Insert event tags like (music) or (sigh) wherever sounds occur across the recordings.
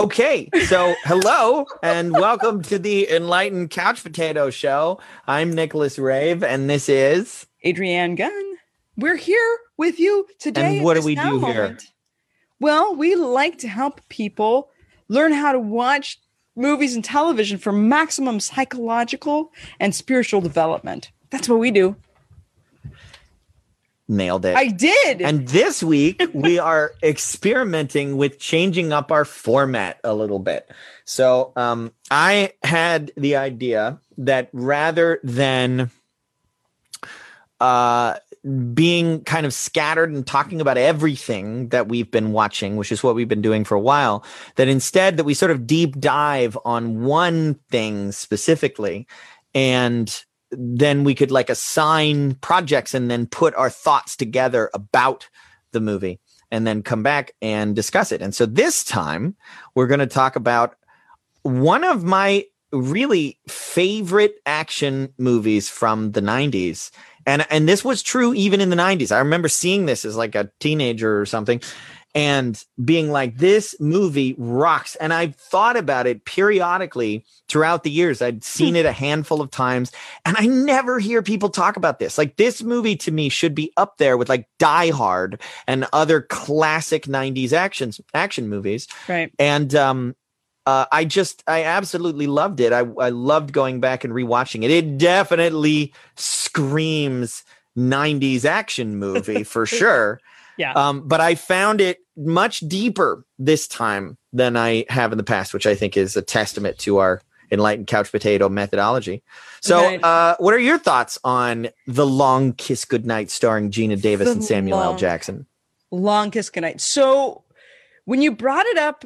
Okay, so hello and (laughs) welcome to the Enlightened Couch Potato Show. I'm Nicholas Rave, and this is Adrianne Gunn. We're here with you today. And what do we do now here? Well, we like to help people learn how to watch movies and television for maximum psychological and spiritual development. That's what we do. Nailed it. I did. and this week we (laughs) are experimenting with changing up our format a little bit. So um, I had the idea that rather than uh, being kind of scattered and talking about everything that we've been watching, which is what we've been doing for a while, that instead that we sort of deep dive on one thing specifically and then we could like assign projects and then put our thoughts together about the movie and then come back and discuss it. And so this time we're going to talk about one of my really favorite action movies from the 90s. And and this was true even in the 90s. I remember seeing this as like a teenager or something and being like this movie rocks and I've thought about it periodically throughout the years. I'd seen it a handful of times and I never hear people talk about this. Like this movie to me should be up there with like Die Hard and other classic 90s actions action movies right. and um uh, I just I absolutely loved it. I I loved going back and rewatching it. It definitely screams 90s action movie for (laughs) sure. Yeah. Um, but I found it much deeper this time than I have in the past, which I think is a testament to our enlightened couch potato methodology. So, uh, what are your thoughts on The Long Kiss Goodnight starring Geena Davis The and Samuel L. Jackson? Long kiss goodnight. So when you brought it up,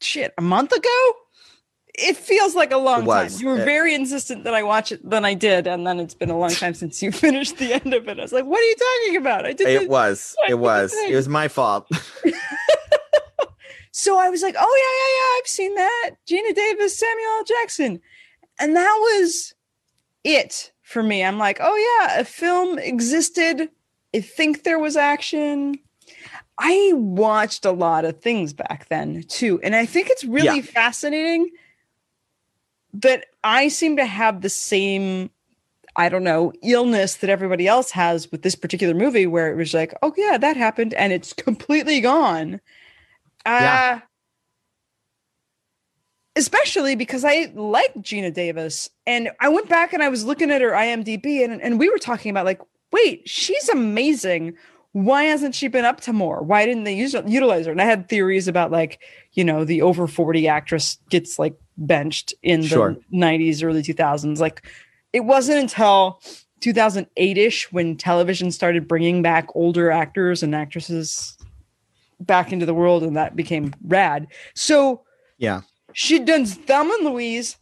shit, a month ago, it feels like a long time. You were Uh, very insistent that I watch it, then I did, and then it's been a long time (laughs) since you finished the end of it. I was like, "What are you talking about?" I did. It was. (laughs) It was. It was my fault. (laughs) So I was like, "Oh yeah, yeah, yeah, I've seen that." Geena Davis, Samuel L. Jackson, and that was it for me. I'm like, "Oh yeah, a film existed. I think there was action." I watched a lot of things back then too, and I think it's really Yeah. fascinating that I seem to have the same I don't know, illness that everybody else has with this particular movie where it was like, oh yeah, that happened and it's completely gone. Uh Yeah. especially because I like Geena Davis. And I went back and I was looking at her IMDb and, and we were talking about like, wait, she's amazing. Why hasn't she been up to more? Why didn't they use utilize her? And I had theories about like, you know, the over 40 actress gets like benched in Sure. the 90s, early 2000s. Like it wasn't until 2008ish when television started bringing back older actors and actresses back into the world and that became rad. So Yeah. she'd done Thelma and Louise,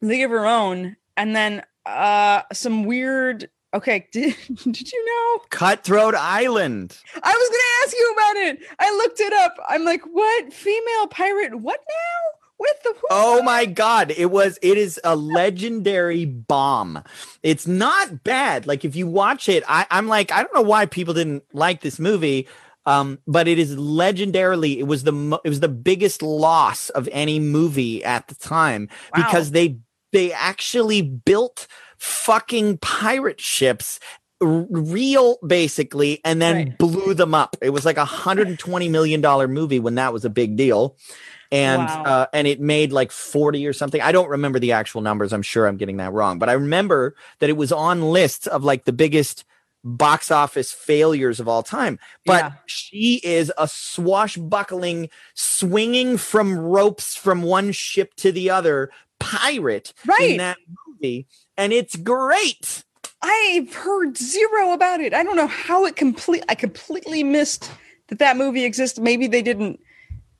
League of Her Own, and then uh some weird. Okay, (laughs) did, did you know? Cutthroat Island. I was gonna ask you about it. I looked it up. I'm like, what female pirate? What now? With the who? Oh my god, it was it is a legendary bomb. It's not bad. Like if you watch it, I, I'm like, I don't know why people didn't like this movie. Um, but it is legendarily, it was the mo- it was the biggest loss of any movie at the time Wow. because they they actually built fucking pirate ships real basically and then Right. blew them up it was like a 120 million dollar movie when that was a big deal and Wow. uh, and it made like 40 or something i don't remember the actual numbers i'm sure i'm getting that wrong but i remember that it was on lists of like the biggest box office failures of all time but Yeah. she is a swashbuckling swinging from ropes from one ship to the other pirate Right. in that movie and it's great I've heard zero about it. I don't know how it complete. I completely missed that that movie exists. Maybe they didn't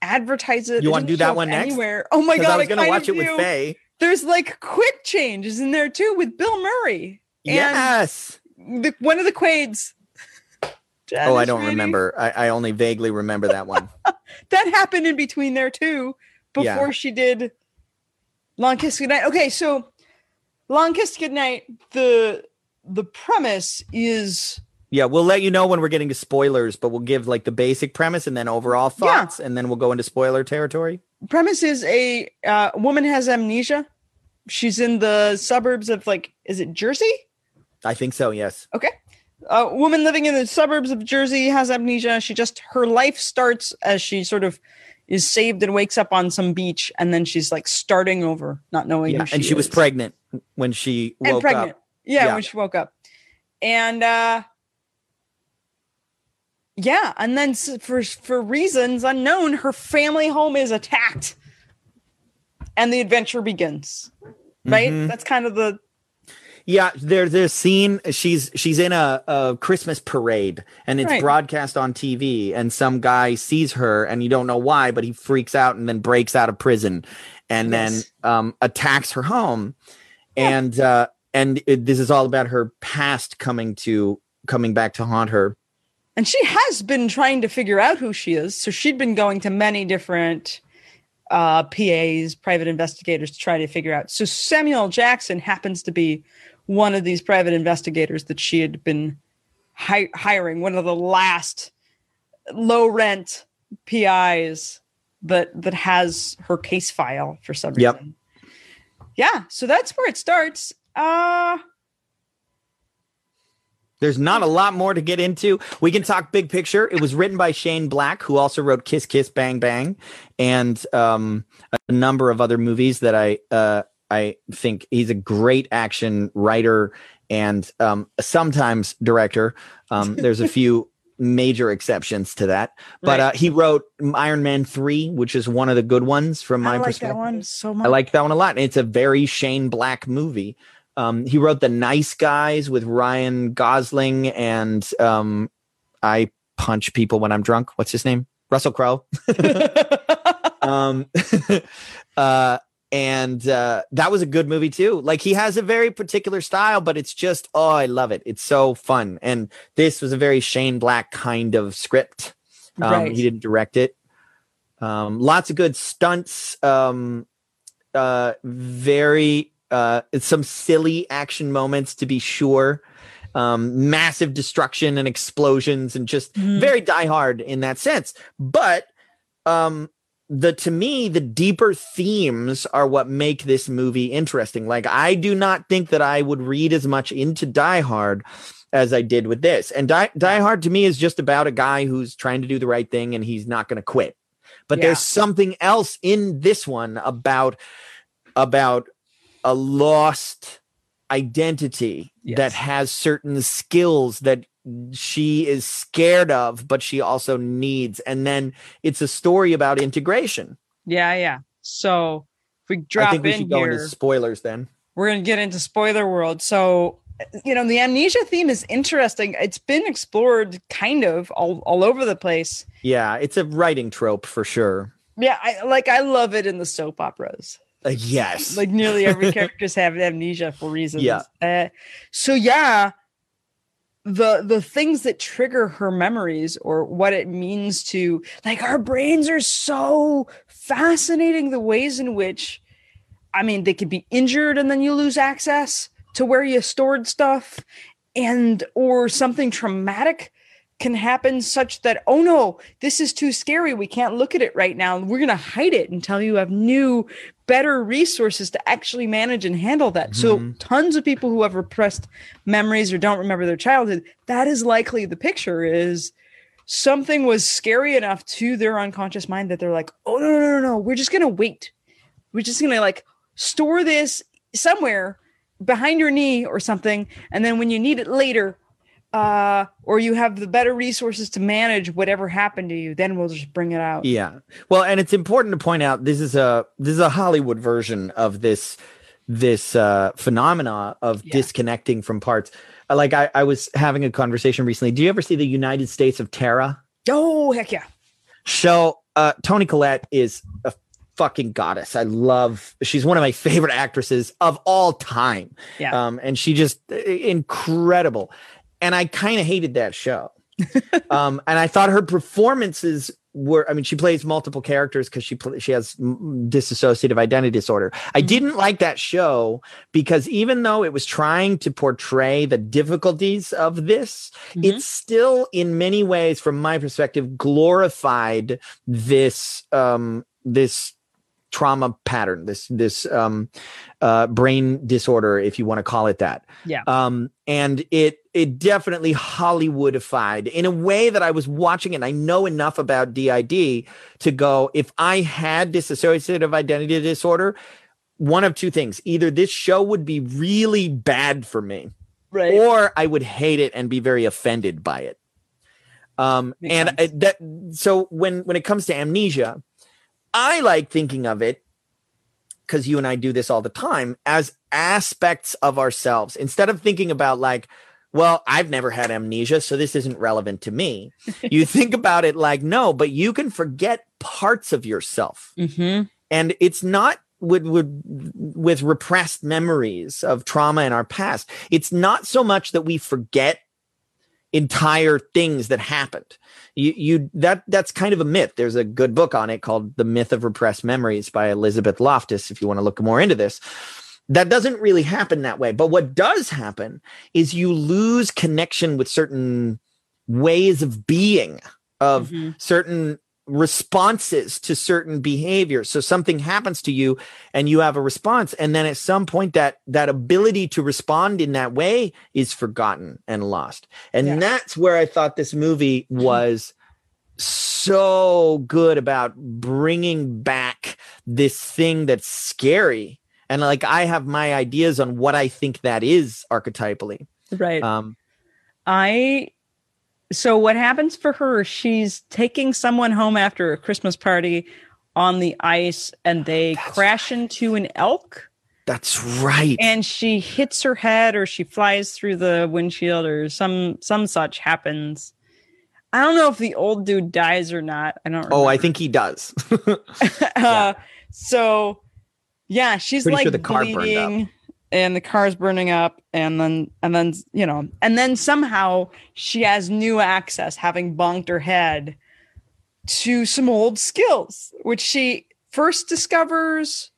advertise it. You wanna do that one next? Anywhere. Oh my god! i was gonna watch it with do. faye There's like quick changes in there too with Bill Murray. Yes the, one of the Quaids. oh i don't Rainey. remember I, I only vaguely remember that one (laughs) That happened in between there too, before Yeah. she did Long Kiss Goodnight. Okay, so Long Kiss Goodnight, the the premise is Yeah, we'll let you know when we're getting to spoilers, but we'll give like the basic premise and then overall Yeah. thoughts, and then we'll go into spoiler territory. premise is a uh, woman has amnesia. She's in the suburbs of like, is it Jersey? I think so. Yes. Okay. A woman living in the suburbs of Jersey has amnesia. She just her life starts as she sort of is saved and wakes up on some beach, and then she's like starting over, not knowing. Yeah, she and she was pregnant when she and pregnant. up. Yeah, Yeah. when she woke up, and uh yeah, and then for for reasons unknown, her family home is attacked, and the adventure begins. Right, Mhm. that's kind of the Yeah, there's a scene. She's she's in a, a Christmas parade, and it's Right. broadcast on TV. And some guy sees her, and you don't know why, but he freaks out and then breaks out of prison, and Yes. then um, attacks her home. And uh, and it, this is all about her past coming to coming back to haunt her. And she has been trying to figure out who she is. So she'd been going to many different uh, PAs, private investigators, to try to figure out. So Samuel Jackson happens to be one of these private investigators that she had been hi- hiring, one of the last low rent PIs that that has her case file for some Yep. reason. Yeah, so that's where it starts. Uh There's not a lot more to get into. We can talk big picture. It was written by Shane Black, who also wrote Kiss Kiss Bang Bang, and um, a number of other movies that I uh, I think he's a great action writer and um, sometimes director. Um, (laughs) there's a few major exceptions to that, but Right. uh, he wrote Iron Man three, which is one of the good ones from my I like perspective. that one so much. I like that one a lot. It's a very Shane Black movie. Um, he wrote The Nice Guys with Ryan Gosling and um, I punch people when I'm drunk. What's his name? Russell Crowe. (laughs) (laughs) um, uh, and uh, that was a good movie too. Like he has a very particular style, but it's just oh, I love it. It's so fun. And this was a very Shane Black kind of script. Um, Right. He didn't direct it. Um, lots of good stunts. Um, uh, very uh, some silly action moments to be sure. Um, massive destruction and explosions and just Mhm. very die hard in that sense. But um, the to me the deeper themes are what make this movie interesting. Like I do not think that I would read as much into Die Hard as I did with this. And Die, Die Hard to me is just about a guy who's trying to do the right thing and he's not going to quit. But Yeah. there's something else in this one about about a lost identity Yes. that has certain skills that she is scared of but she also needs and then it's a story about integration Yeah, yeah. So if we drop i think we in should go here, into spoilers then we're gonna get into spoiler world. So you know, the amnesia theme is interesting. It's been explored kind of all, all over the place. yeah it's a writing trope for sure Yeah, I like I love it in the soap operas. Uh, yes Like nearly every (laughs) character's have amnesia for reasons. Yeah. Uh, so yeah, the the things that trigger her memories or what it means to like our brains are so fascinating the ways in which I mean they could be injured and then you lose access to where you stored stuff and or something traumatic can happen such that oh no this is too scary. We can't look at it right now. We're going to hide it until you have new better resources to actually manage and handle that so Mhm. tons of people who have repressed memories or don't remember their childhood that is likely the picture is something was scary enough to their unconscious mind that they're like oh no no no no, no we're just going to wait we're just going to like store this somewhere behind your knee or something and then when you need it later uh or you have the better resources to manage whatever happened to you then we'll just bring it out Yeah. Well, and it's important to point out this is a this is a Hollywood version of this this uh phenomena of Yeah. disconnecting from parts. Uh, Like I, I was having a conversation recently. Do you ever see the United States of Tara oh heck yeah So Uh Toni Collette is a fucking goddess. I love she's one of my favorite actresses of all time. Yeah. Um and she just uh, incredible. And I kind of hated that show. (laughs) um, and I thought her performances were. I mean, she plays multiple characters because she pl- she has dissociative identity disorder. I Mhm. didn't like that show because even though it was trying to portray the difficulties of this, Mhm. it still, in many ways, from my perspective, glorified this um, this trauma pattern, this this um, uh, brain disorder, if you want to call it that. Yeah. Um, and it it definitely Hollywoodified in a way that I was watching it. And I know enough about DID to go if I had dissociative identity disorder, one of two things: either this show would be really bad for me, Right. or I would hate it and be very offended by it. Um, Makes and. I, that so when when it comes to amnesia, I like thinking of it because you and I do this all the time as aspects of ourselves instead of thinking about like, well, I've never had amnesia, so this isn't relevant to me. you (laughs) think about it like, no, but you can forget parts of yourself. Mm-hmm. and it's not with, with with repressed memories of trauma in our past. It's not so much that we forget entire things that happened. You you that that's kind of a myth. There's a good book on it called the myth of repressed memories by elizabeth loftus if you want to look more into this that doesn't really happen that way but what does happen is you lose connection with certain ways of being of Mhm. certain responses to certain behavior so something happens to you and you have a response and then at some point that that ability to respond in that way is forgotten and lost and Yeah. that's where i thought this movie was so good about bringing back this thing that's scary and like i have my ideas on what i think that is archetypally Right. um I so what happens for her? She's taking someone home after a Christmas party on the ice, and they That's crash into an elk, that's right and she hits her head, or she flies through the windshield, or some some such happens. I don't know if the old dude dies or not. I don't. oh i think he does (laughs) (laughs) uh, so yeah, she's Pretty like sure the car bleeding and the car's burning up and then and then you know and then somehow she has new access having bonked her head to some old skills which she first discovers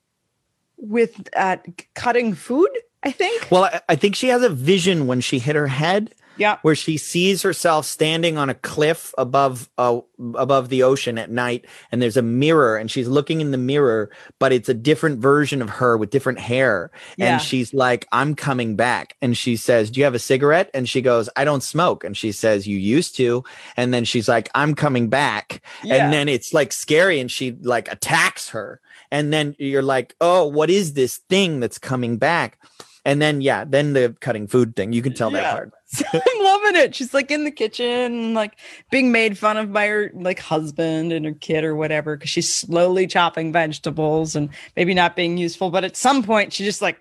with uh, cutting food i think. Well, I, I think she has a vision when she hit her head yeah. where she sees herself standing on a cliff above uh, above the ocean at night and there's a mirror and she's looking in the mirror but it's a different version of her with different hair. Yeah. and she's like I'm coming back. And she says do you have a cigarette? And she goes I don't smoke. And she says you used to. And then she's like I'm coming back. Yeah. and then it's like scary and she like attacks her. And then you're like oh what is this thing that's coming back? And then yeah then the cutting food thing you can tell that Yeah. (laughs) I'm loving it. She's like in the kitchen, like being made fun of by her like husband and her kid or whatever, because she's slowly chopping vegetables and maybe not being useful. But at some point, she just like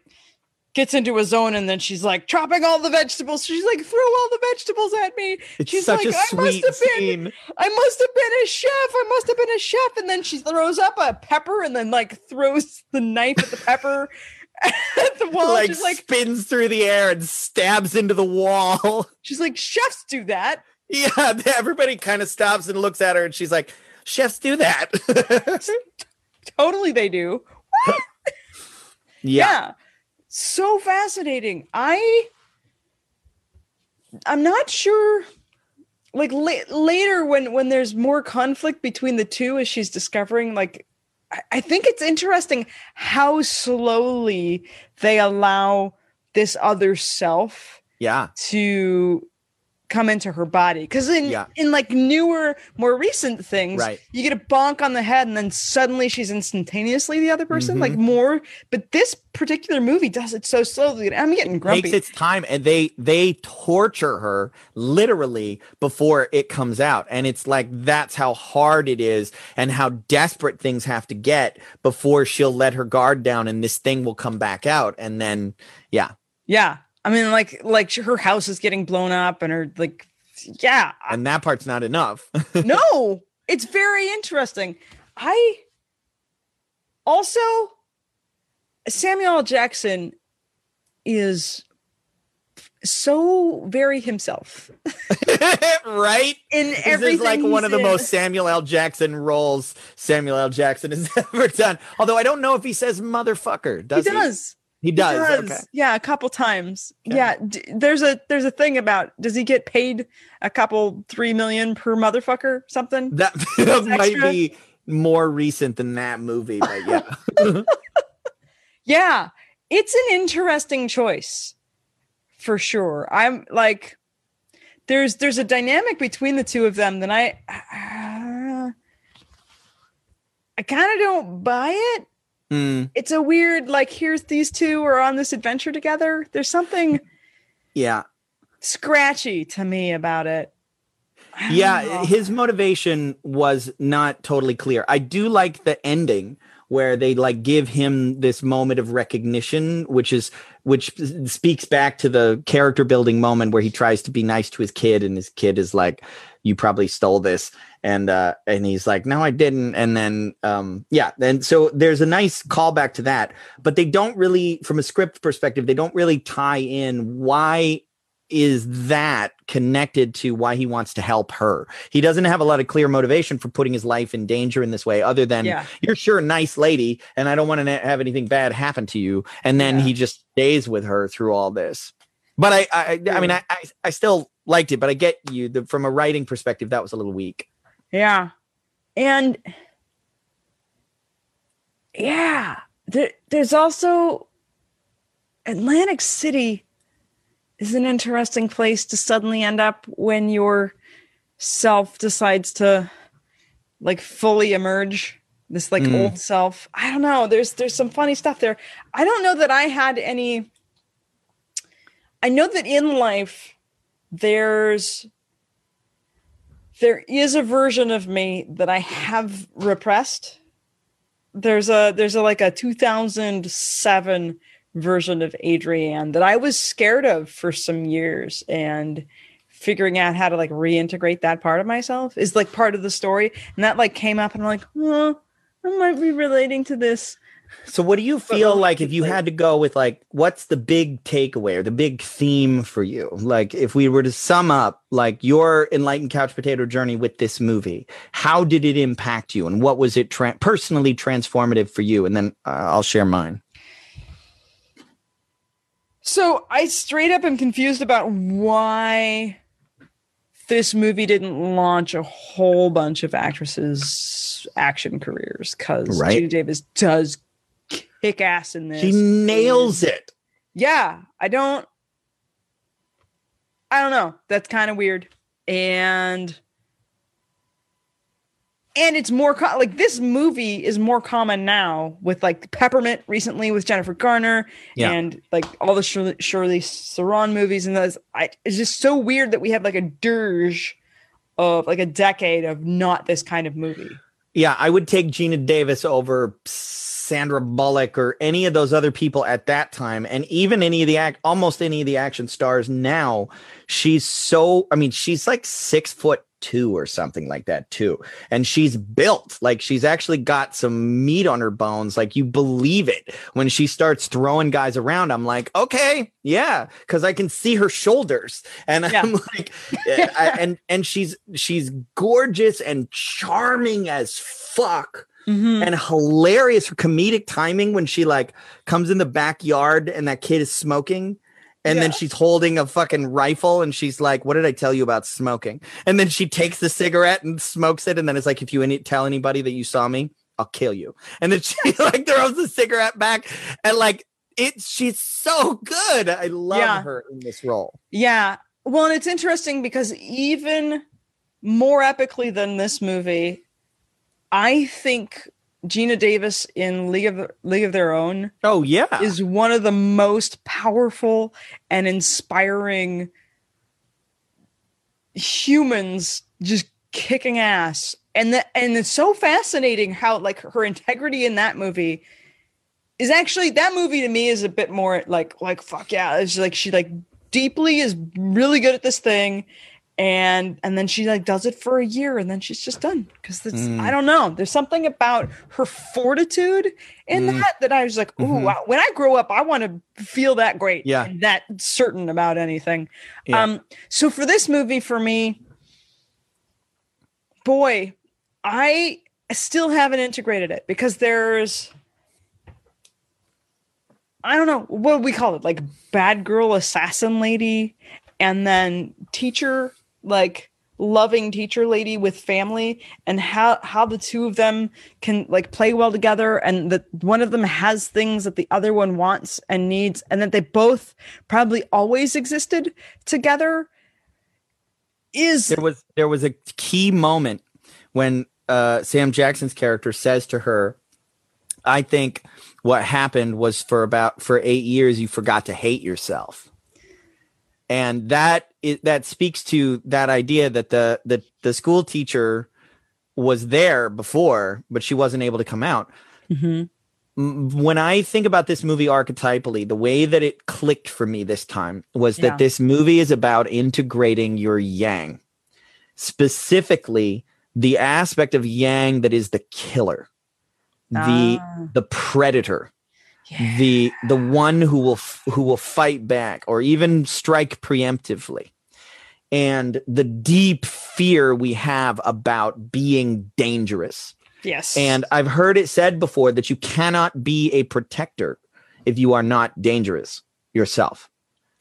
gets into a zone and then she's like chopping all the vegetables. She's like, throw all the vegetables at me. It's She's such like, a "I must have been- scene. I must have been a chef. I must have been a chef. And then she throws up a pepper and then like throws the knife at the pepper (laughs) the wall. like, she's like, spins through the air and stabs into the wall. (laughs) she's like, chefs do that. yeah, (laughs) everybody kind of stops and looks at her, and she's like, "Chefs do that." Totally, they do. yeah. yeah so fascinating i i'm not sure like la- later when when there's more conflict between the two as she's discovering like I, think it's interesting how slowly they allow this other self yeah, to come into her body. Because in Yeah. in like newer more recent things Right. you get a bonk on the head and then suddenly she's instantaneously the other person Mhm. like more. But this particular movie does it so slowly i'm getting grumpy. Takes its time, and they they torture her literally before it comes out, and it's like that's how hard it is, and how desperate things have to get before she'll let her guard down, and this thing will come back out, and then yeah, yeah i mean like like her house is getting blown up and her like yeah and that part's not enough. (laughs) no, it's very interesting. I also Samuel L. Jackson is so very himself (laughs) right? in This everything. is like one of the in. most Samuel L. Jackson roles Samuel L. Jackson has (laughs) ever done. Although I don't know if he says motherfucker. Does he he? does. He does. Okay. Yeah, a couple times. Okay. Yeah, d- there's a there's a thing about does he get paid a couple three million per motherfucker something? That, (laughs) that might be more recent than that movie, but yeah. (laughs) Yeah, it's an interesting choice for sure. I'm like, there's there's a dynamic between the two of them that I uh, (sighs) I kind of don't buy it. Mm, It's a weird like here's these two are on this adventure together. There's something yeah. scratchy to me about it. Yeah, know. his motivation was not totally clear. I do like the ending where they like give him this moment of recognition which is which speaks back to the character building moment where he tries to be nice to his kid and his kid is like you probably stole this and uh and he's like no I didn't and then um yeah and so there's a nice callback to that but they don't really from a script perspective they don't really tie in why is that connected to why he wants to help her. He doesn't have a lot of clear motivation for putting his life in danger in this way, other than yeah. you're sure a nice lady, and I don't want to have anything bad happen to you. And then Yeah. he just stays with her through all this. But I, I, I mean, I, I, I still liked it. But I get you the, from a writing perspective, that was a little weak. Yeah. And yeah, there, there's also Atlantic City is an interesting place to suddenly end up when your self decides to like fully emerge this like Mm. old self. I don't know. There's there's some funny stuff there. I don't know that I had any I know that in life there's there is a version of me that I have repressed. There's a there's a like a 2007 version of Adrianne that I was scared of for some years and figuring out how to like reintegrate that part of myself is like part of the story and that like came up and I'm like, "Oh, I might be relating to this." So, what do you feel like if you had to go with like what's the big takeaway or the big theme for you? Like, if we were to sum up like your enlightened couch potato journey with this movie, how did it impact you, and what was it tra- personally transformative for you? And then uh, I'll share mine. So I straight up am confused about why this movie didn't launch a whole bunch of actresses' action careers because Right. Judy Davis does kick ass in this. She nails it. Yeah, I don't. I don't know. That's kind of weird, and and it's more co- like this movie is more common now with like Peppermint recently with Jennifer Garner Yeah. and like all the Shirley, Shirley Theron movies and those. I, it's just so weird that we have like a dirge of like a decade of not this kind of movie. Yeah, I would take Geena Davis over Sandra Bullock or any of those other people at that time, and even any of the act, almost any of the action stars now. She's so, I mean, she's like six foot two or something like that too, and she's built like she's actually got some meat on her bones. Like you believe it when she starts throwing guys around. I'm like, okay, yeah, because I can see her shoulders, and Yeah. I'm (laughs) like, I- and and she's she's gorgeous and charming as fuck Mm-hmm. and hilarious for comedic timing when she like comes in the backyard and that kid is smoking and then she's holding a fucking rifle and she's like what did i tell you about smoking? And then she takes the cigarette and smokes it. And then it's like if you any- tell anybody that you saw me i'll kill you. And then (laughs) she like throws the cigarette back. And like it she's so good. I love Yeah. her in this role. Yeah. Well, and it's interesting because even more epically than this movie, I think Geena Davis in League of League of Their Own oh yeah is one of the most powerful and inspiring humans just kicking ass. And that and it's so fascinating how like her integrity in that movie is actually that movie to me is a bit more like like fuck yeah. It's like she like deeply is really good at this thing and and then she like does it for a year and then she's just done because it's Mm. i don't know there's something about her fortitude in Mm. that that i was like Mhm. wow. when i grow up i want to feel that great Yeah. and that certain about anything Yeah. um so for this movie for me boy i still haven't integrated it because there's I don't know what do we call it, like bad girl assassin lady, and then teacher. Like loving teacher lady with family and how how the two of them can like play well together and that one of them has things that the other one wants and needs and that they both probably always existed together is there was there was a key moment when uh, Sam Jackson's character says to her, "I think what happened was for about for eight years you forgot to hate yourself," and that it, that speaks to that idea that the the the school teacher was there before, but she wasn't able to come out. Mhm. When I think about this movie archetypally, the way that it clicked for me this time was that Yeah. this movie is about integrating your yang, specifically the aspect of yang that is the killer, the Ah, the predator yeah. the the one who will who will fight back or even strike preemptively. And the deep fear we have about being dangerous. Yes. And i've heard it said before that you cannot be a protector if you are not dangerous yourself.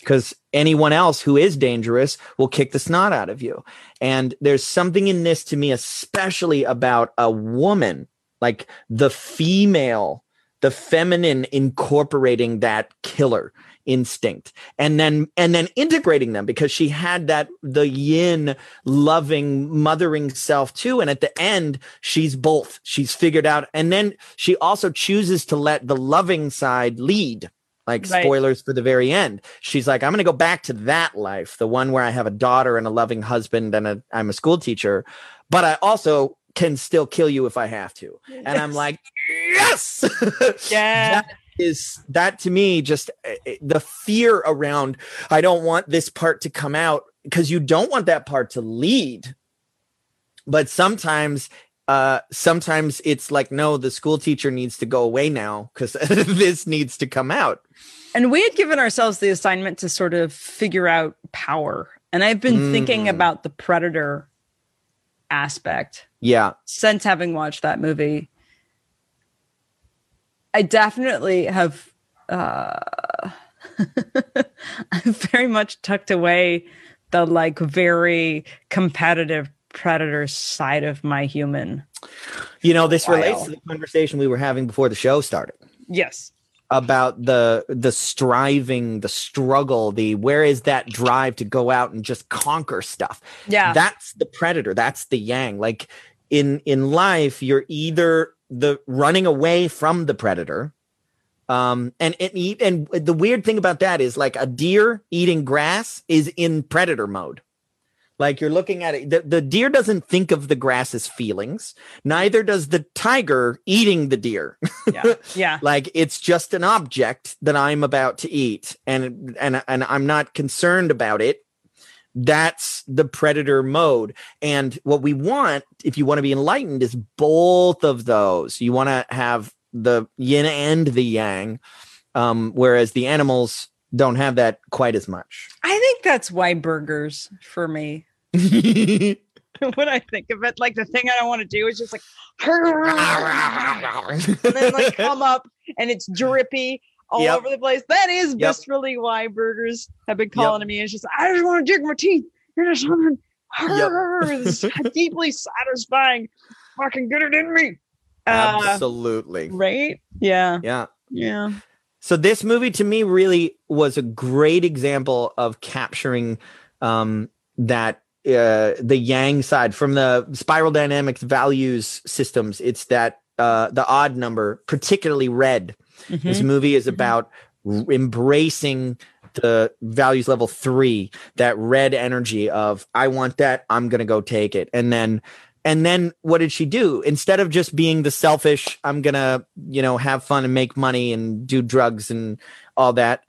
Because anyone else who is dangerous will kick the snot out of you. And there's something in this to me especially about a woman like the female the feminine incorporating that killer instinct and then and then integrating them because she had that the yin loving mothering self too. And at the end she's both she's figured out. And then she also chooses to let the loving side lead like Right. spoilers for the very end. She's like i'm going to go back to that life the one where i have a daughter and a loving husband and a, i'm a school teacher but i also can still kill you if i have to. And i'm like yes! (laughs) Yeah. That is that to me just uh, uh, the fear around i don't want this part to come out because you don't want that part to lead. But sometimes uh sometimes it's like no the school teacher needs to go away now because (laughs) this needs to come out. And we had given ourselves the assignment to sort of figure out power. And I've been thinking Mm. about the predator aspect yeah since having watched that movie. I definitely have uh (laughs) I've very much tucked away the like very competitive predator side of my human. you know this relates to the conversation we were having before the show started Yes. about the the striving the struggle the where is that drive to go out and just conquer stuff Yeah. that's the predator that's the yang like in in life you're either the running away from the predator um and and and the weird thing about that is like a deer eating grass is in predator mode like you're looking at it the, the deer doesn't think of the grass as feelings neither does the tiger eating the deer yeah. (laughs) Yeah. like it's just an object that i'm about to eat and and and i'm not concerned about it that's the predator mode. And what we want if you want to be enlightened is both of those. You want to have the yin and the yang um whereas the animals don't have that quite as much. I think that's why burgers for me. (laughs) (laughs) when I think of it, like the thing I don't want to do is just like (laughs) and then like come up and it's drippy all Yep. over the place. That is Yep. viscerally why burgers have been calling to me. It's just I just want to dig my teeth. You're just something it's (laughs) deeply satisfying. Fucking get it in me. Uh, absolutely right? Yeah. yeah Yeah. So this movie to me really was a great example of capturing um, that uh, the yang side from the spiral dynamics values systems. It's that uh, the odd number, particularly red. This Mhm. movie is Mhm. about embracing the values level three, that red energy of I want that, I'm gonna go take it, and then. And then what did she do? Instead of just being the selfish, I'm gonna, you know, have fun and make money and do drugs and all that.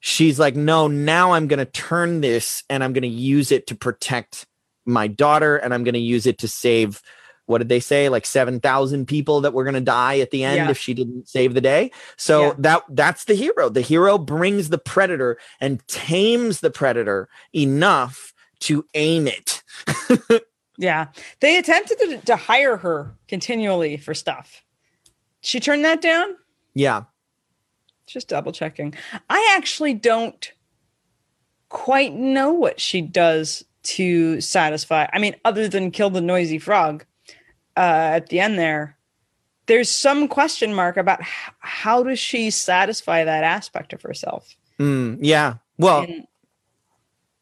She's like, no, now I'm gonna turn this and I'm gonna use it to protect my daughter and I'm gonna use it to save what did they say? Like seven thousand people that were gonna die at the end Yeah. if she didn't save the day. So Yeah. that that's the hero. The hero brings the predator and tames the predator enough to aim it. (laughs) Yeah. They attempted to, to hire her continually for stuff. She turned that down? Yeah. Just double checking. I actually don't quite know what she does to satisfy. I mean, other than kill the noisy frog uh, at the end there, there's some question mark about h- how does she satisfy that aspect of herself. Mm, yeah. Well, And-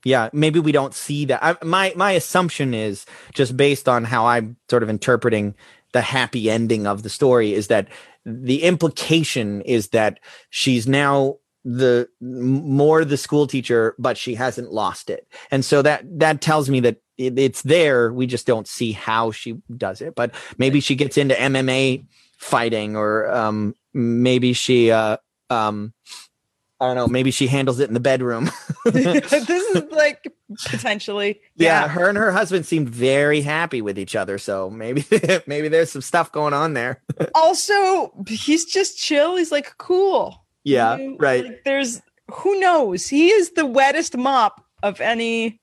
yeah. Maybe we don't see that. I, my my assumption is just based on how I'm sort of interpreting the happy ending of the story is that the implication is that she's now the more the school teacher, but she hasn't lost it, and so that that tells me that it, it's there. We just don't see how she does it. But maybe she gets into MMA fighting, or um, maybe she. Uh, um, I don't know. Maybe she handles it in the bedroom. (laughs) (laughs) this is like potentially yeah, her and her husband seemed very happy with each other. So maybe (laughs) maybe there's some stuff going on there. also he's just chill he's like cool Yeah, You right. like, there's who knows he is the wettest mop of any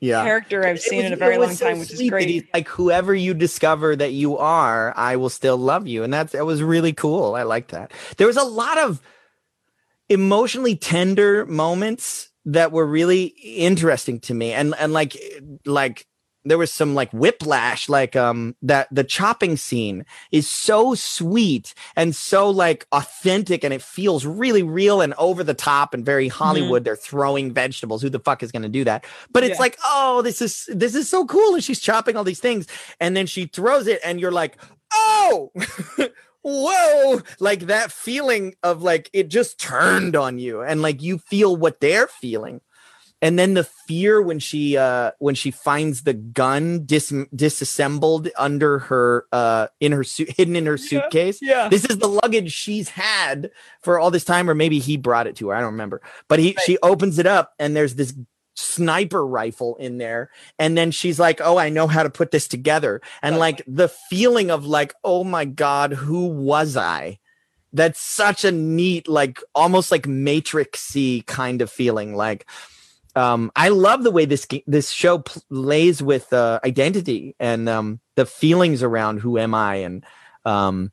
Yeah. character i've seen was- in a very long so time which is great he's like whoever you discover that you are, I will still love you, and that's that was really cool. I like that. There was a lot of emotionally tender moments that were really interesting to me, and and like like there was some like whiplash like um that the chopping scene is so sweet and so like authentic and it feels really real and over the top and very hollywood. They're throwing vegetables. Who the fuck is going to do that? But it's Yeah. like oh this is this is so cool and she's chopping all these things. And then she throws it and you're like oh (laughs) whoa. Like that feeling of like it just turned on you and like you feel what they're feeling and then the fear when she uh when she finds the gun dis- disassembled under her uh in her suit hidden in her Yeah. suitcase. Yeah. This is the luggage she's had for all this time or maybe he brought it to her i don't remember. But he she opens it up and there's this sniper rifle in there. And then she's like oh i know how to put this together. And like the feeling of like oh my god who was i? That's such a neat like almost like matrixy kind of feeling like um i love the way this this show plays with uh identity and um the feelings around who am i and um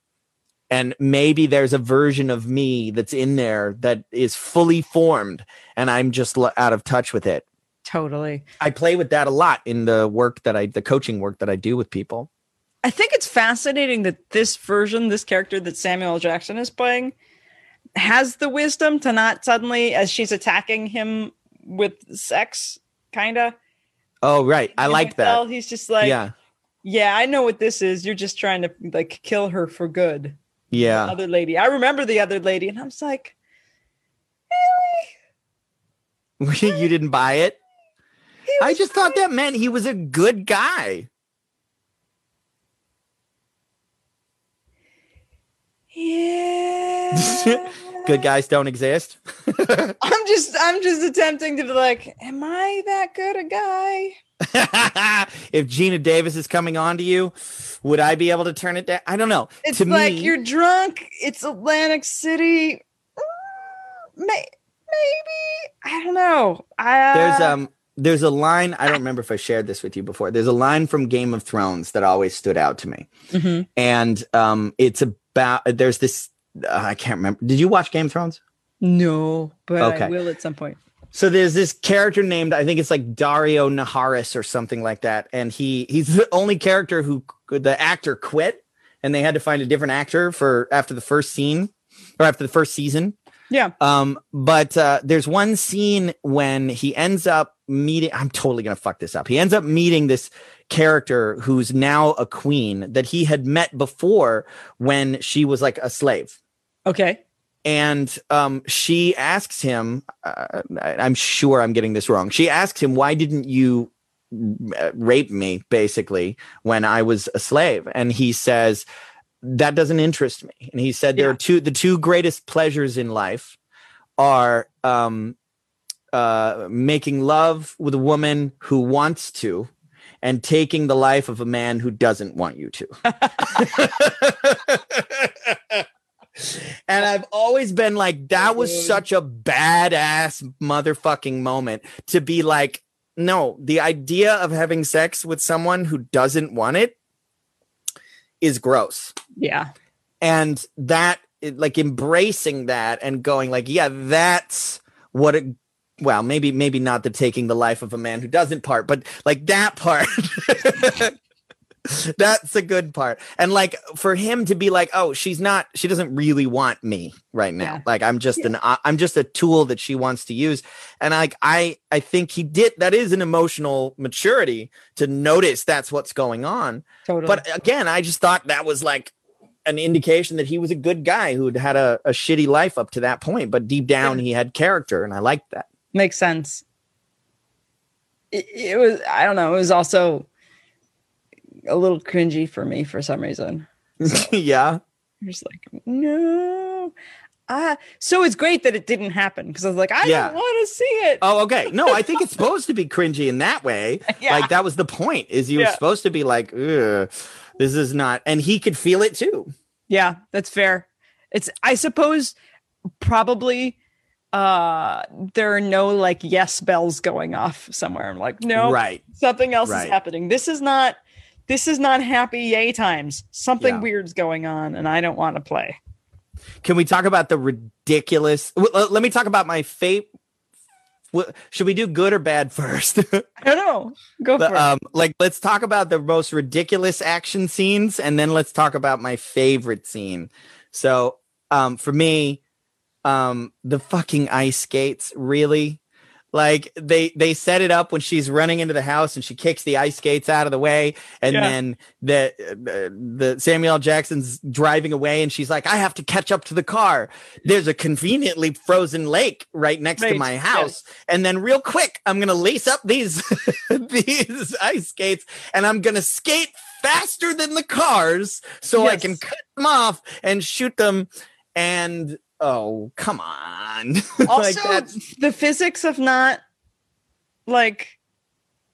and maybe there's a version of me that's in there that is fully formed and i'm just l- out of touch with it. Totally. I play with that a lot in the work that i the coaching work that i do with people. I think it's fascinating that this version this character that samuel jackson is playing has the wisdom to not suddenly as she's attacking him with sex kind of oh right. I like that. Well, he's just like yeah. yeah i know what this is. You're just trying to like kill her for good. Yeah. Other lady. I remember the other lady, and I was like, really? (laughs) you didn't buy it? I just thought that meant he was a good guy. Yeah. (laughs) good guys don't exist (laughs) I'm just I'm just attempting to be like, am I that good a guy? (laughs) if Geena Davis is coming on to you, would I be able to turn it down? I don't know. It's to like me, you're drunk. It's Atlantic City. Mm, May, maybe I don't know. I, uh, there's um there's a line I don't remember if I shared this with you before. There's a line from Game of Thrones that always stood out to me, mhm. and um it's about there's this uh, I can't remember. Did you watch Game of Thrones? no, but I will at some point. So there's this character named I think it's like Daario Naharis or something like that, and he he's the only character who the actor quit, and they had to find a different actor for after the first scene or after the first season. Yeah. Um, but uh, there's one scene when he ends up meeting. I'm totally gonna fuck this up. He ends up meeting this character who's now a queen that he had met before when she was like a slave Okay. and um, she asks him uh, i'm sure i'm getting this wrong she asks him why didn't you uh, rape me basically when i was a slave and he says that doesn't interest me and he said there Yeah. are two the two greatest pleasures in life are um, uh, making love with a woman who wants to and taking the life of a man who doesn't want you to and I've always been like, that was such a badass motherfucking moment to be like, no, the idea of having sex with someone who doesn't want it is gross. Yeah. And that, like, embracing that and going, like, yeah, that's what it, well, maybe maybe not the taking the life of a man who doesn't part, but like that part. (laughs) That's a good part. And like for him to be like, "Oh, she's not she doesn't really want me right now. Yeah. Like I'm just Yeah. an I'm just a tool that she wants to use." And like I I think he did that is an emotional maturity to notice that's what's going on. Totally. But again, I just thought that was like an indication that he was a good guy who'd had a, a shitty life up to that point, but deep down he had character and I liked that. Makes sense. It, it was, I don't know, it was also a little cringy for me for some reason. (laughs) yeah. I'm just like, no. Ah, so it's great that it didn't happen because I was like, I Yeah. don't want to see it. Oh, okay. No, I think it's (laughs) supposed to be cringy in that way. (laughs) Yeah. Like that was the point. Is you were supposed to be like, this is not, and he could feel it too. Yeah, that's fair. It's I suppose probably uh there are no like yes bells going off somewhere. I'm like, no, Right. something else Right. is happening. This is not this is not happy yay times. Something Yeah. weird's going on and I don't want to play. Can we talk about the ridiculous? Let me talk about my fate. Should we do good or bad first? (laughs) I don't know. Go for The, um, like, let's talk about the most ridiculous action scenes, and then let's talk about my favorite scene. So, um, for me, um, the fucking ice skates really. Like they they set it up when she's running into the house and she kicks the ice skates out of the way, and Yeah. then the the Samuel L. Jackson's driving away, and she's like, "I have to catch up to the car." There's a conveniently frozen lake right next to Right, my yes. house, and then real quick, I'm gonna lace up these (laughs) these ice skates, and I'm gonna skate faster than the cars so I can cut them off and shoot them. And oh, come on! (laughs) Also, like that's the physics of not like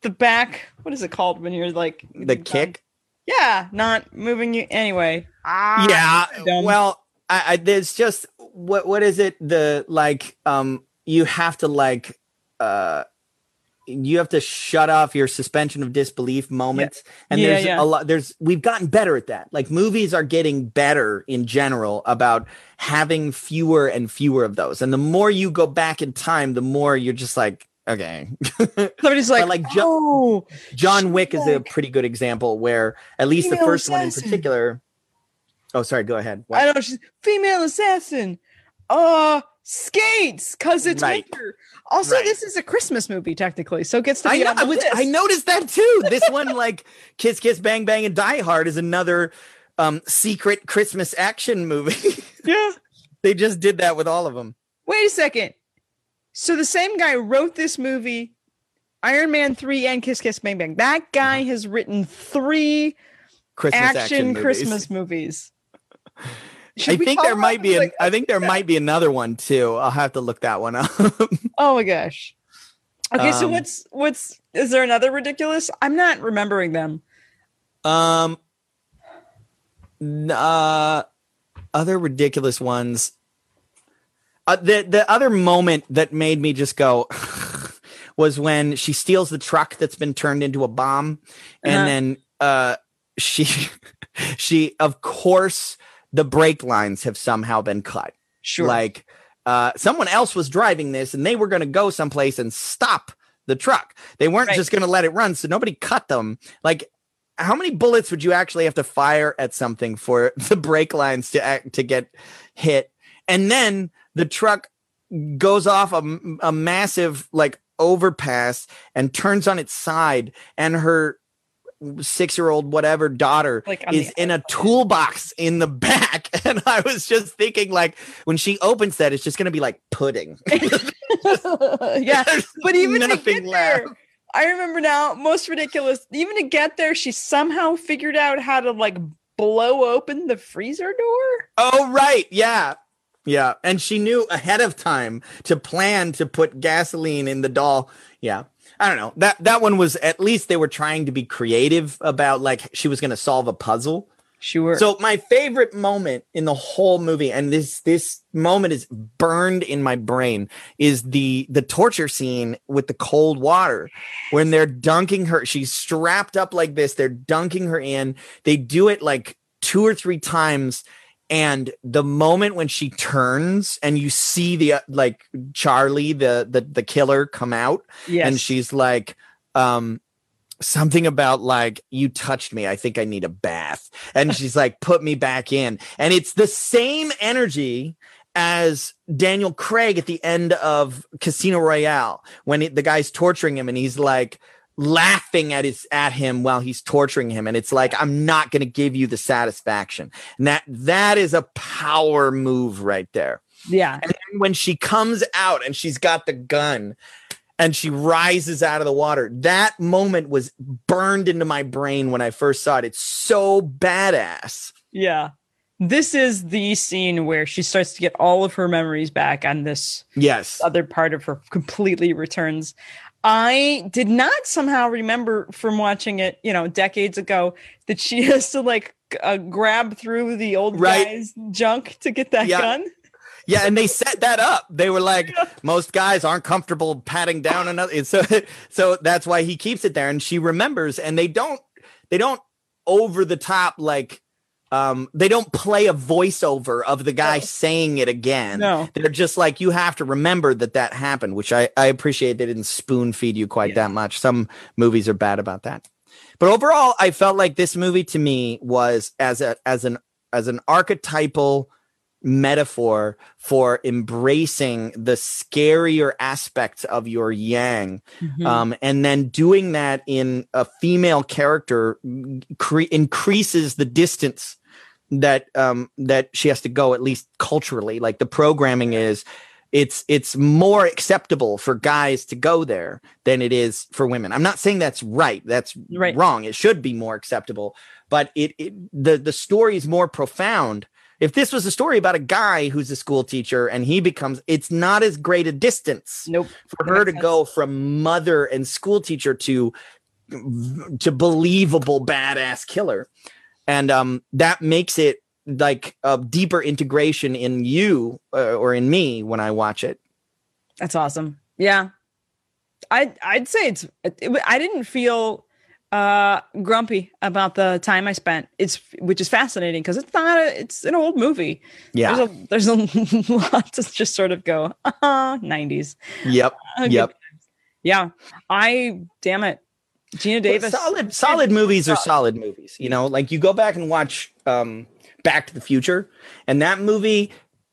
the back. What is it called when you're like the kick. Yeah, not moving you anyway. Ah, yeah. dumb. Well, I, I there's just what what is it? The like um you have to like uh you have to shut off your suspension of disbelief moments and Yeah, there's yeah. a lot there's we've gotten better at that like movies are getting better in general about having fewer and fewer of those and the more you go back in time the more you're just like okay (laughs) Somebody's like, like Jo- oh, John Wick is a pretty good example where at least the first one in particular oh sorry go ahead What? I know. She's female assassin. Uh, skates because it's Right. winter. Also, Right. this is a Christmas movie technically, so it gets to I be know. on I was. list. I noticed that too. (laughs) This one, like Kiss Kiss Bang Bang and Die Hard, is another um secret Christmas action movie. (laughs) Yeah. they just did that with all of them. Wait a second. So the same guy wrote this movie, Iron Man three and Kiss Kiss Bang Bang. That guy has written three Christmas action, action, movies. Christmas movies. (laughs) I Should we think there might be an, like, I think there might be another one too. I'll have to look that one up. (laughs) Oh my gosh. Okay, so Um, what's what's is there another ridiculous? I'm not remembering them. um, uh, other ridiculous ones. Uh, the the other moment that made me just go (laughs) was when she steals the truck that's been turned into a bomb, and Uh-huh. then uh, she (laughs) she of course the brake lines have somehow been cut. Sure. Like uh, someone else was driving this, and they were going to go someplace and stop the truck. They weren't Right. just going to let it run, so nobody cut them. Like. How many bullets would you actually have to fire at something for (laughs) the brake lines to act, to get hit? And then the truck goes off a, a massive like overpass and turns on its side and her six year old whatever daughter Like is in a toolbox in the back. (laughs) And i was just thinking like when she opens that it's just going to be like pudding. (laughs) (laughs) Yeah, but even to get there, left. I remember now, most ridiculous. Even to get there, she somehow figured out how to like blow open the freezer door. oh right. Yeah. Yeah. And she knew ahead of time to plan to put gasoline in the doll. Yeah i don't know that that one was at least they were trying to be creative about like she was going to solve a puzzle Sure. So my favorite moment in the whole movie, and this this moment is burned in my brain, is the the torture scene with the cold water when they're dunking her. She's strapped up like this. They're dunking her in. They do it like two or three times, and the moment when she turns and you see the uh, like Charlie the the the killer come out Yes. and she's like um something about like you touched me. I think i need a bath. And she's like put me back in. And it's the same energy as daniel craig at the end of casino royale when it, the guy's torturing him and he's like laughing at his at him while he's torturing him and it's like i'm not going to give you the satisfaction and that that is a power move right there yeah. and then when she comes out and she's got the gun and she rises out of the water, that moment was burned into my brain when I first saw it. It's so badass. Yeah. This is the scene where she starts to get all of her memories back and this Yes. other part of her completely returns. I did not somehow remember from watching it, you know, decades ago that she (laughs) has to like uh, grab through the old Right. guy's junk to get that Yeah. gun. Yeah, and they set that up. They were like, most guys aren't comfortable patting down (laughs) another. So, so that's why he keeps it there, and she remembers. And they don't, they don't over the top like, um, they don't play a voiceover of the guy No. saying it again. No. They're just like you have to remember that that happened, which I I appreciate. They didn't spoon feed you quite Yeah. that much. Some movies are bad about that, but overall, I felt like this movie to me was as a as an as an archetypal metaphor for embracing the scarier aspects of your yang Mhm. um, and then doing that in a female character cre- increases the distance that um, that she has to go at least culturally like the programming is it's it's more acceptable for guys to go there than it is for women i'm not saying that's right that's Right. wrong it should be more acceptable but it, it the the story is more profound if this was a story about a guy who's a school teacher and he becomes it's not as great a distance nope. for her to makes go from mother and school teacher to to believable badass killer and um that makes it like a deeper integration in you uh, or in me when i watch it That's awesome. Yeah. I I'd say it's it, it- I didn't feel uh grumpy about the time I spent. It's which is fascinating because it's not a it's an old movie. yeah There's a there's a (laughs) lot to just sort of go, uh 90s. yep (laughs) Uh, Yep. Yeah. I damn it. Geena Davis. solid solid movies are solid movies you know like you go back and watch um back to the future and that movie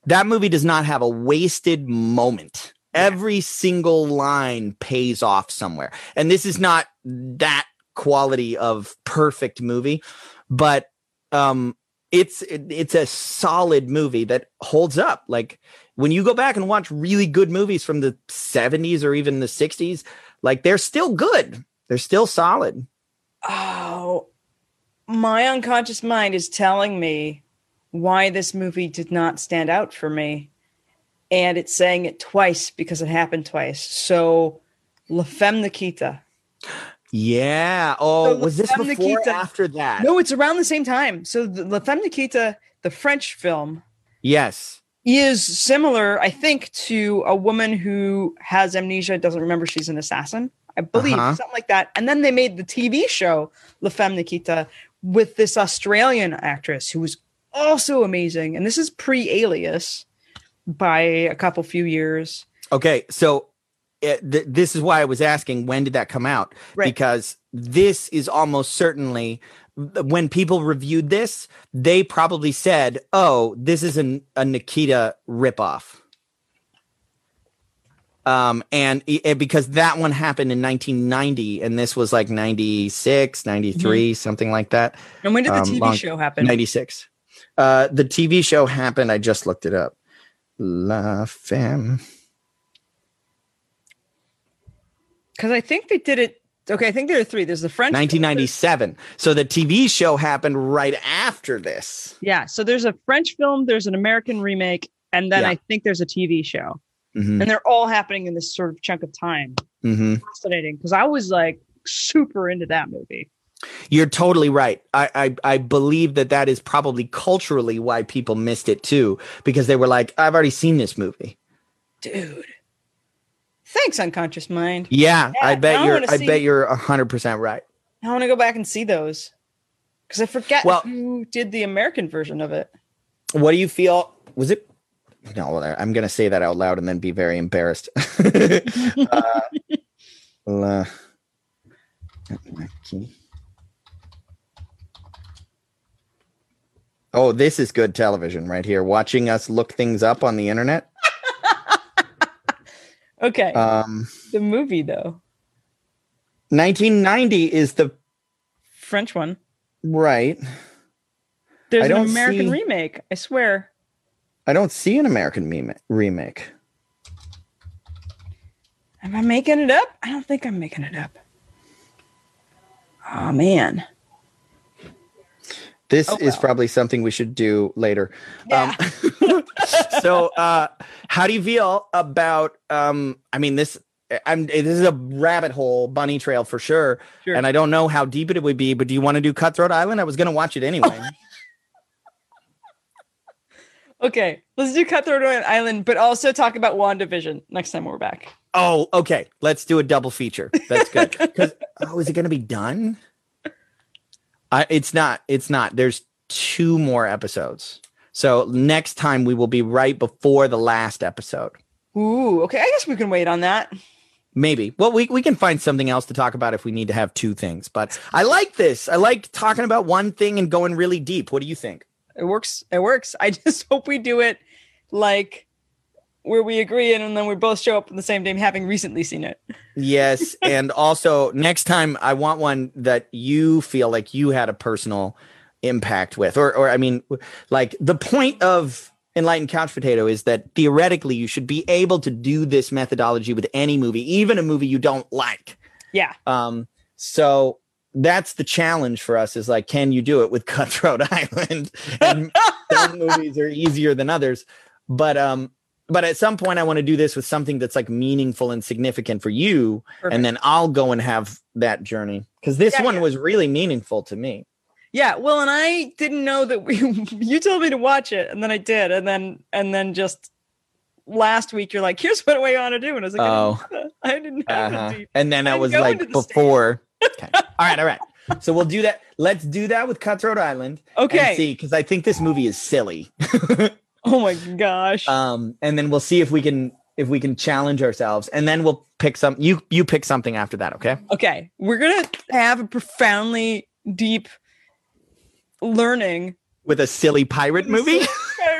that movie does not have a wasted moment Yeah. every single line pays off somewhere and this is not that quality of perfect movie but um it's it- it's a solid movie that holds up like when you go back and watch really good movies from the 70s or even the 60s like they're still good they're still solid Oh, my unconscious mind is telling me why this movie did not stand out for me. And it's saying it twice because it happened twice. So, La Femme Nikita. Yeah. Oh, So was this Femme before or Nikita- after that? No, it's around the same time. So, the La Femme Nikita, the French film, Yes. is similar, I think, to a woman who has amnesia, doesn't remember she's an assassin. I believe Uh-huh. something like that. And then they made the TV show La Femme Nikita with this Australian actress who was also amazing. And this is pre-Alias by a couple few years. Okay. So it, th- this is why I was asking when did that come out? Right. Because this is almost certainly when people reviewed this, they probably said, "Oh, this is an, a Nikita ripoff." Um, and, i- and because that one happened in 1990 and this was like 96, 93, something like that. And when did the Um, TV long- show happen? 96. Uh, the TV show happened. I just looked it up. La Femme. Because I think they did it. Okay, I think there are three. There's the French. 1997. So the TV show happened right after this. Yeah. So there's a French film, there's an American remake, and then Yeah. I think there's a TV show. Mhm, And they're all happening in this sort of chunk of time. mhm. fascinating because I was like super into that movie. You're totally right. I, I I believe that that is probably culturally why people missed it too, because they were like, "I've already seen this movie." Dude. Thanks, unconscious mind. Yeah, I bet I you're. I see- bet you're hundred percent right. I want to go back and see those because I forget Well- who did the American version of it. what do you feel? Was it? No, I'm going to say that out loud and then be very embarrassed. (laughs) uh, la, oh, this is good television right here. Watching us look things up on the internet. Okay. Um, the movie, though. 1990 is the French one. Right. There's an American see, remake. I swear. I don't see an American meme- remake. Am I making it up? I don't think I'm making it up. Oh man. This oh, well. is probably something we should do later. Yeah. Um, (laughs) so, uh, how do you feel about? Um, I mean, this I'm this is a rabbit hole bunny trail for sure, sure. and I don't know how deep it would be. But do you want to do Cutthroat Island? I was going to watch it anyway. (laughs) okay, let's do Cutthroat Island, but also talk about WandaVision next time we're back. Oh, okay. Let's do a double feature. That's good. (laughs) Oh, is it going to be done? I, it's not. It's not. There's two more episodes. So next time we will be right before the last episode. Ooh, okay. I guess we can wait on that. Maybe. Well, we, we can find something else to talk about if we need to have two things. But I like this. I like talking about one thing and going really deep. What do you think? It works. It works. I (laughs) just hope we do it like where we agree and then we both show up on the same day having recently seen it. Yes. (laughs) and also next time I want one that you feel like you had a personal impact with. Or or I mean like the point of enlightened couch potato is that theoretically you should be able to do this methodology with any movie, even a movie you don't like. Yeah. Um, so that's the challenge for us is like, can you do it with Cutthroat (laughs) Island? And (laughs) some movies are easier than others. But um, but at some point I want to do this with something that's like meaningful and significant for you. Perfect. And then I'll go and have that journey. Because this yeah, one yeah. was really meaningful to me. Yeah, well, and I didn't know that we. (laughs) You told me to watch it, and then I did, and then and then just last week you're like, "Here's what I want to do," and I was like, "Oh, (laughs) I didn't have uh-huh. And then I was like, before. okay. (laughs) All right, all right. So we'll do that. Let's do that with Cutthroat Island. Okay. see, because I think this movie is silly. (laughs) oh my gosh. Um, and then we'll see if we can if we can challenge ourselves, and then we'll pick some. You you pick something after that. Okay. Okay. We're gonna have a profoundly deep learning with a silly pirate movie.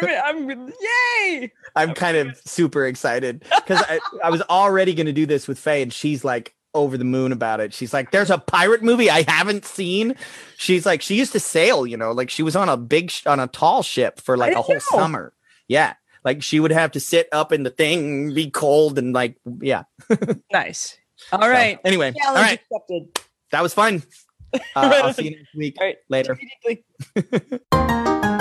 I'm yay! I'm kind of super excited because I, I was already going to do this with Faye, and she's like over the moon about it. She's like, "There's a pirate movie I haven't seen." She's like, she used to sail, you know, like she was on a big sh- on a tall ship for like a whole know. summer. Yeah, like she would have to sit up in the thing, be cold, and like, yeah. (laughs) nice. All right. So, anyway, Challenge all right. Accepted. That was fun. Uh, I'll (laughs) see you next week. All right. Later. (laughs)